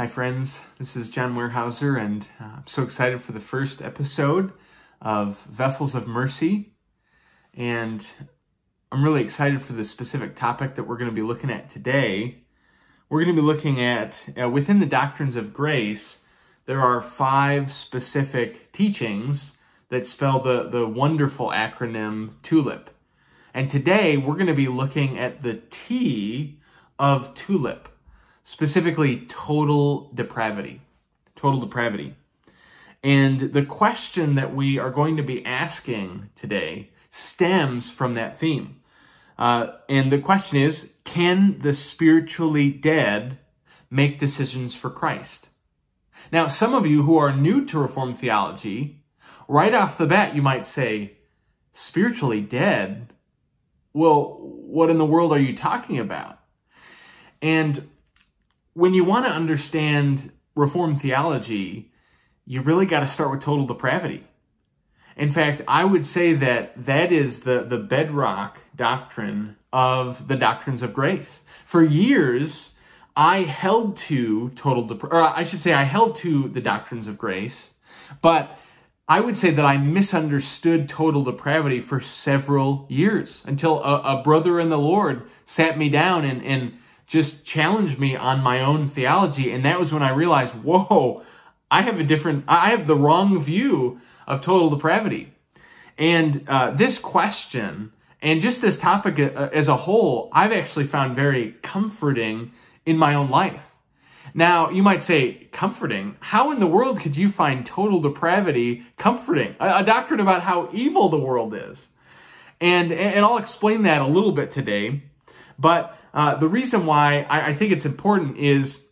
Hi, friends. This is Jon Weyerhaeuser, and uh, I'm so excited for the first episode of Vessels of Mercy. And I'm really excited for the specific topic that we're going to be looking at today. We're going to be looking at, uh, within the doctrines of grace, there are five specific teachings that spell the, the wonderful acronym TULIP. And today we're going to be looking at the T of TULIP specifically total depravity. Total depravity. And the question that we are going to be asking today stems from that theme. Uh, and the question is can the spiritually dead make decisions for Christ? Now, some of you who are new to Reformed theology, right off the bat, you might say, spiritually dead? Well, what in the world are you talking about? And when you want to understand Reformed theology, you really got to start with total depravity. In fact, I would say that that is the, the bedrock doctrine of the doctrines of grace. For years, I held to total depravity, or I should say, I held to the doctrines of grace, but I would say that I misunderstood total depravity for several years until a, a brother in the Lord sat me down and, and just challenged me on my own theology. And that was when I realized, whoa, I have a different, I have the wrong view of total depravity. And uh, this question and just this topic uh, as a whole, I've actually found very comforting in my own life. Now, you might say, comforting? How in the world could you find total depravity comforting? A, a doctrine about how evil the world is. And, and I'll explain that a little bit today. But uh, the reason why I, I think it's important is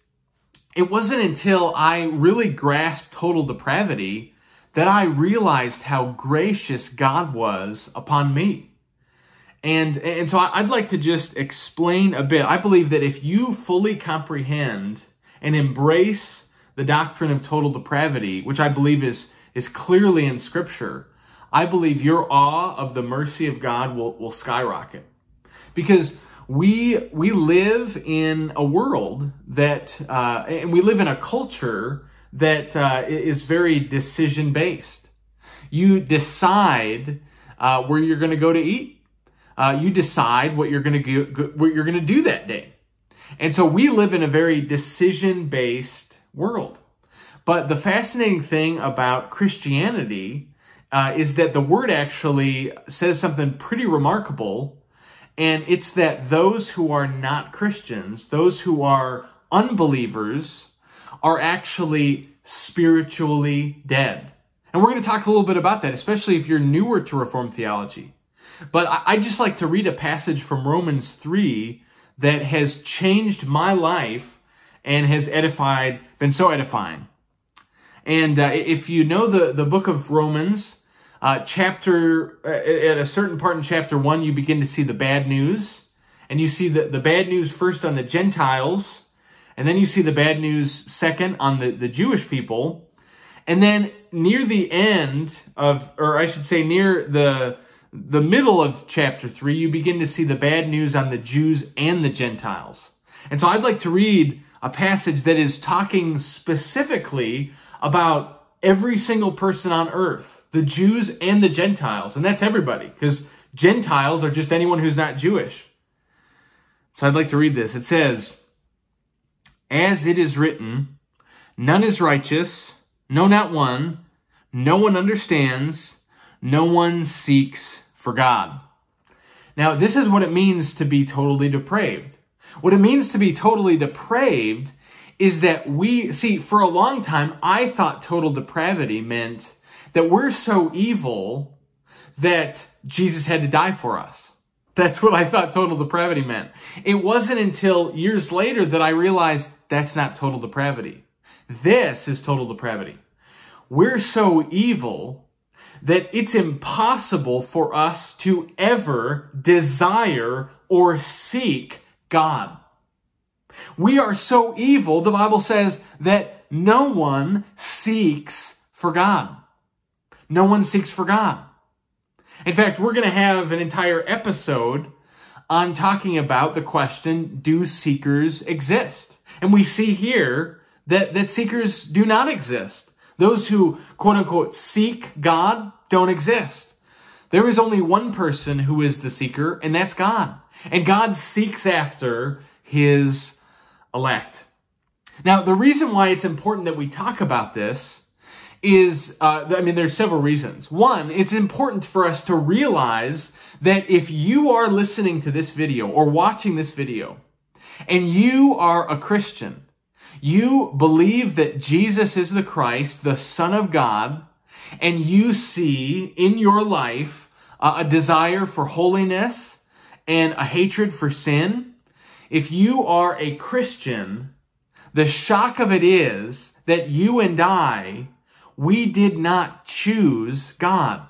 it wasn't until I really grasped total depravity that I realized how gracious God was upon me. And, and so I'd like to just explain a bit. I believe that if you fully comprehend and embrace the doctrine of total depravity, which I believe is, is clearly in Scripture, I believe your awe of the mercy of God will, will skyrocket. Because we we live in a world that uh, and we live in a culture that uh, is very decision based. You decide uh, where you're going to go to eat. Uh, you decide what you're going to go, what you're going to do that day, and so we live in a very decision based world. But the fascinating thing about Christianity uh, is that the word actually says something pretty remarkable and it's that those who are not Christians, those who are unbelievers, are actually spiritually dead. And we're going to talk a little bit about that, especially if you're newer to Reformed theology. But I just like to read a passage from Romans 3 that has changed my life and has edified, been so edifying. And uh, if you know the, the book of Romans, uh, chapter, uh, at a certain part in chapter one, you begin to see the bad news. And you see the, the bad news first on the Gentiles, and then you see the bad news second on the, the Jewish people. And then near the end of, or I should say near the, the middle of chapter 3, you begin to see the bad news on the Jews and the Gentiles. And so I'd like to read a passage that is talking specifically about every single person on earth the Jews and the Gentiles, and that's everybody, because Gentiles are just anyone who's not Jewish. So I'd like to read this. It says, As it is written, none is righteous, no, not one, no one understands, no one seeks for God. Now, this is what it means to be totally depraved. What it means to be totally depraved is that we, see, for a long time, I thought total depravity meant that we're so evil that Jesus had to die for us. That's what I thought total depravity meant. It wasn't until years later that I realized that's not total depravity. This is total depravity. We're so evil that it's impossible for us to ever desire or seek God. We are so evil, the Bible says, that no one seeks for God. No one seeks for God. In fact, we're going to have an entire episode on talking about the question, do seekers exist? And we see here that, that seekers do not exist. Those who quote unquote seek God don't exist. There is only one person who is the seeker, and that's God. And God seeks after his elect. Now, the reason why it's important that we talk about this is, uh, I mean, there's several reasons. One, it's important for us to realize that if you are listening to this video or watching this video and you are a Christian, you believe that Jesus is the Christ, the Son of God, and you see in your life uh, a desire for holiness and a hatred for sin, if you are a Christian, the shock of it is that you and I, we did not choose God,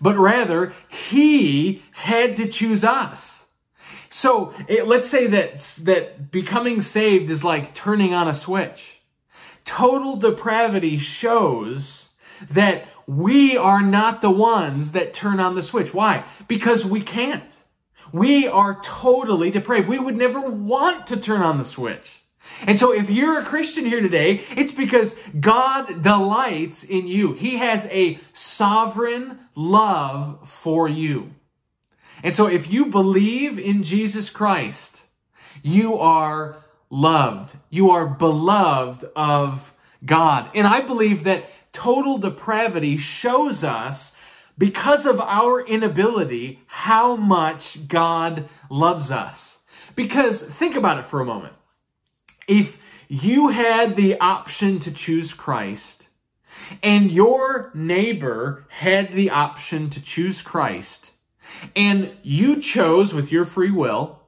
but rather He had to choose us. So it, let's say that, that becoming saved is like turning on a switch. Total depravity shows that we are not the ones that turn on the switch. Why? Because we can't. We are totally depraved. We would never want to turn on the switch. And so if you're a Christian here today, it's because God delights in you. He has a sovereign love for you. And so if you believe in Jesus Christ, you are loved. You are beloved of God. And I believe that total depravity shows us because of our inability how much God loves us. Because think about it for a moment. If you had the option to choose Christ and your neighbor had the option to choose Christ and you chose with your free will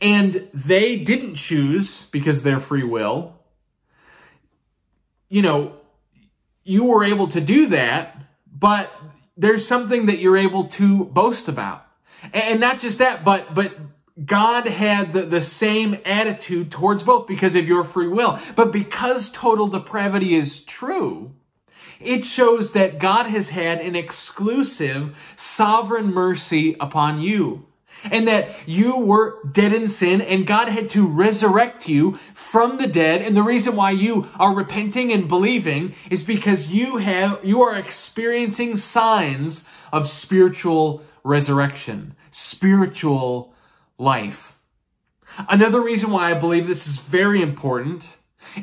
and they didn't choose because their free will, you know, you were able to do that, but there's something that you're able to boast about. And not just that, but, but God had the, the same attitude towards both because of your free will. But because total depravity is true, it shows that God has had an exclusive sovereign mercy upon you and that you were dead in sin and God had to resurrect you from the dead. And the reason why you are repenting and believing is because you have, you are experiencing signs of spiritual resurrection, spiritual life. Another reason why I believe this is very important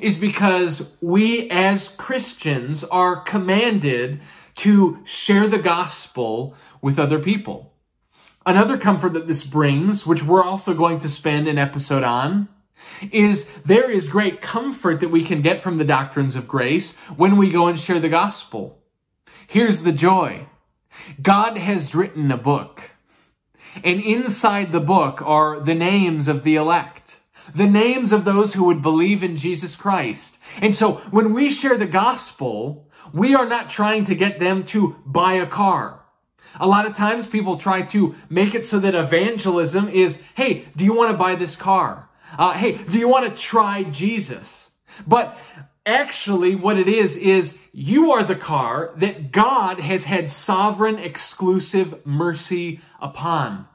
is because we as Christians are commanded to share the gospel with other people. Another comfort that this brings, which we're also going to spend an episode on, is there is great comfort that we can get from the doctrines of grace when we go and share the gospel. Here's the joy. God has written a book. And inside the book are the names of the elect, the names of those who would believe in Jesus Christ. And so when we share the gospel, we are not trying to get them to buy a car. A lot of times people try to make it so that evangelism is, hey, do you want to buy this car? Uh, hey, do you want to try Jesus? But actually what it is, is you are the car that God has had sovereign exclusive mercy upon.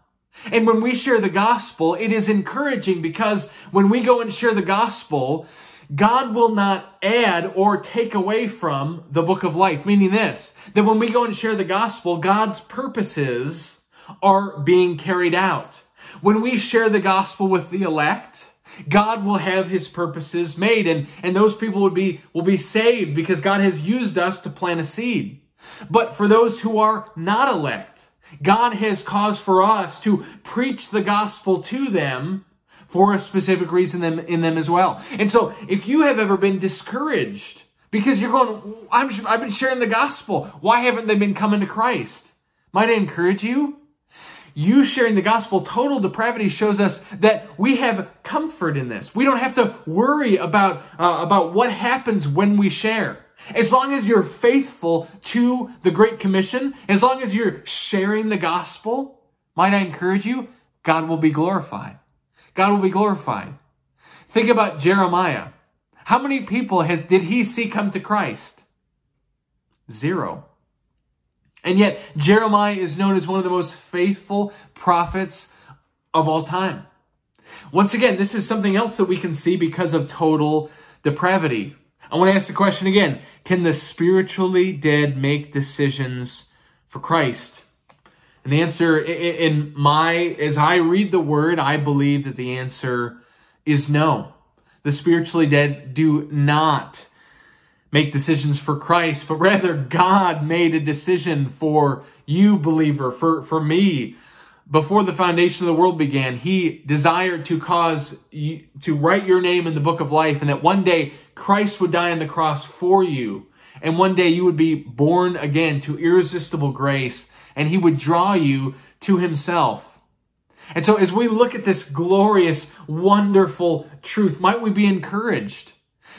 And when we share the gospel, it is encouraging because when we go and share the gospel, God will not add or take away from the book of life, meaning this, that when we go and share the gospel, God's purposes are being carried out. When we share the gospel with the elect, God will have his purposes made and, and those people would be, will be saved because God has used us to plant a seed. But for those who are not elect, God has caused for us to preach the gospel to them for a specific reason in them as well. And so if you have ever been discouraged because you're going, I'm, I've been sharing the gospel. Why haven't they been coming to Christ? Might I encourage you? You sharing the gospel, total depravity shows us that we have comfort in this. We don't have to worry about, uh, about what happens when we share. As long as you're faithful to the Great Commission, as long as you're sharing the gospel, might I encourage you, God will be glorified. God will be glorified. Think about Jeremiah. How many people has did he see come to Christ? Zero. And yet Jeremiah is known as one of the most faithful prophets of all time. Once again, this is something else that we can see because of total depravity. I want to ask the question again Can the spiritually dead make decisions for Christ? And the answer, in my, as I read the word, I believe that the answer is no. The spiritually dead do not make decisions for Christ, but rather God made a decision for you, believer, for, for me. Before the foundation of the world began, He desired to cause you, to write your name in the book of life, and that one day Christ would die on the cross for you, and one day you would be born again to irresistible grace and he would draw you to himself. And so as we look at this glorious, wonderful truth, might we be encouraged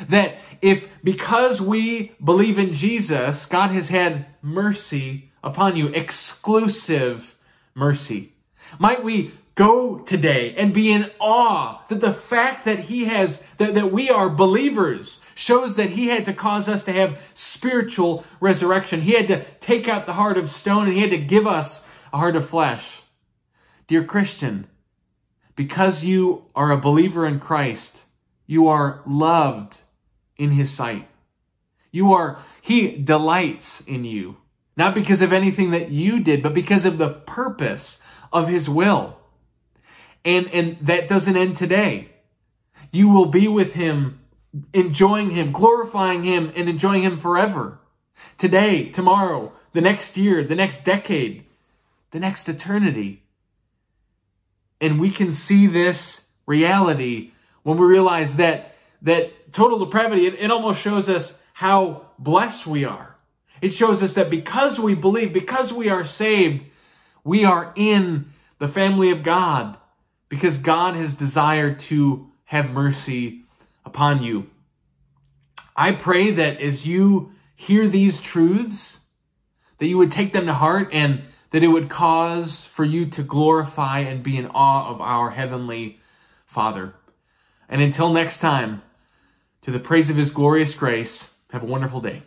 that if because we believe in Jesus, God has had mercy upon you, exclusive mercy. Might we go today and be in awe that the fact that he has, that, that we are believers shows that he had to cause us to have spiritual resurrection. He had to take out the heart of stone and he had to give us a heart of flesh. Dear Christian, because you are a believer in Christ, you are loved in his sight. You are, he delights in you. Not because of anything that you did, but because of the purpose of his will. And, and that doesn't end today. You will be with him, enjoying him, glorifying him, and enjoying him forever. Today, tomorrow, the next year, the next decade, the next eternity. And we can see this reality when we realize that, that total depravity, it, it almost shows us how blessed we are. It shows us that because we believe, because we are saved, we are in the family of God because God has desired to have mercy upon you. I pray that as you hear these truths, that you would take them to heart and that it would cause for you to glorify and be in awe of our Heavenly Father. And until next time, to the praise of His glorious grace, have a wonderful day.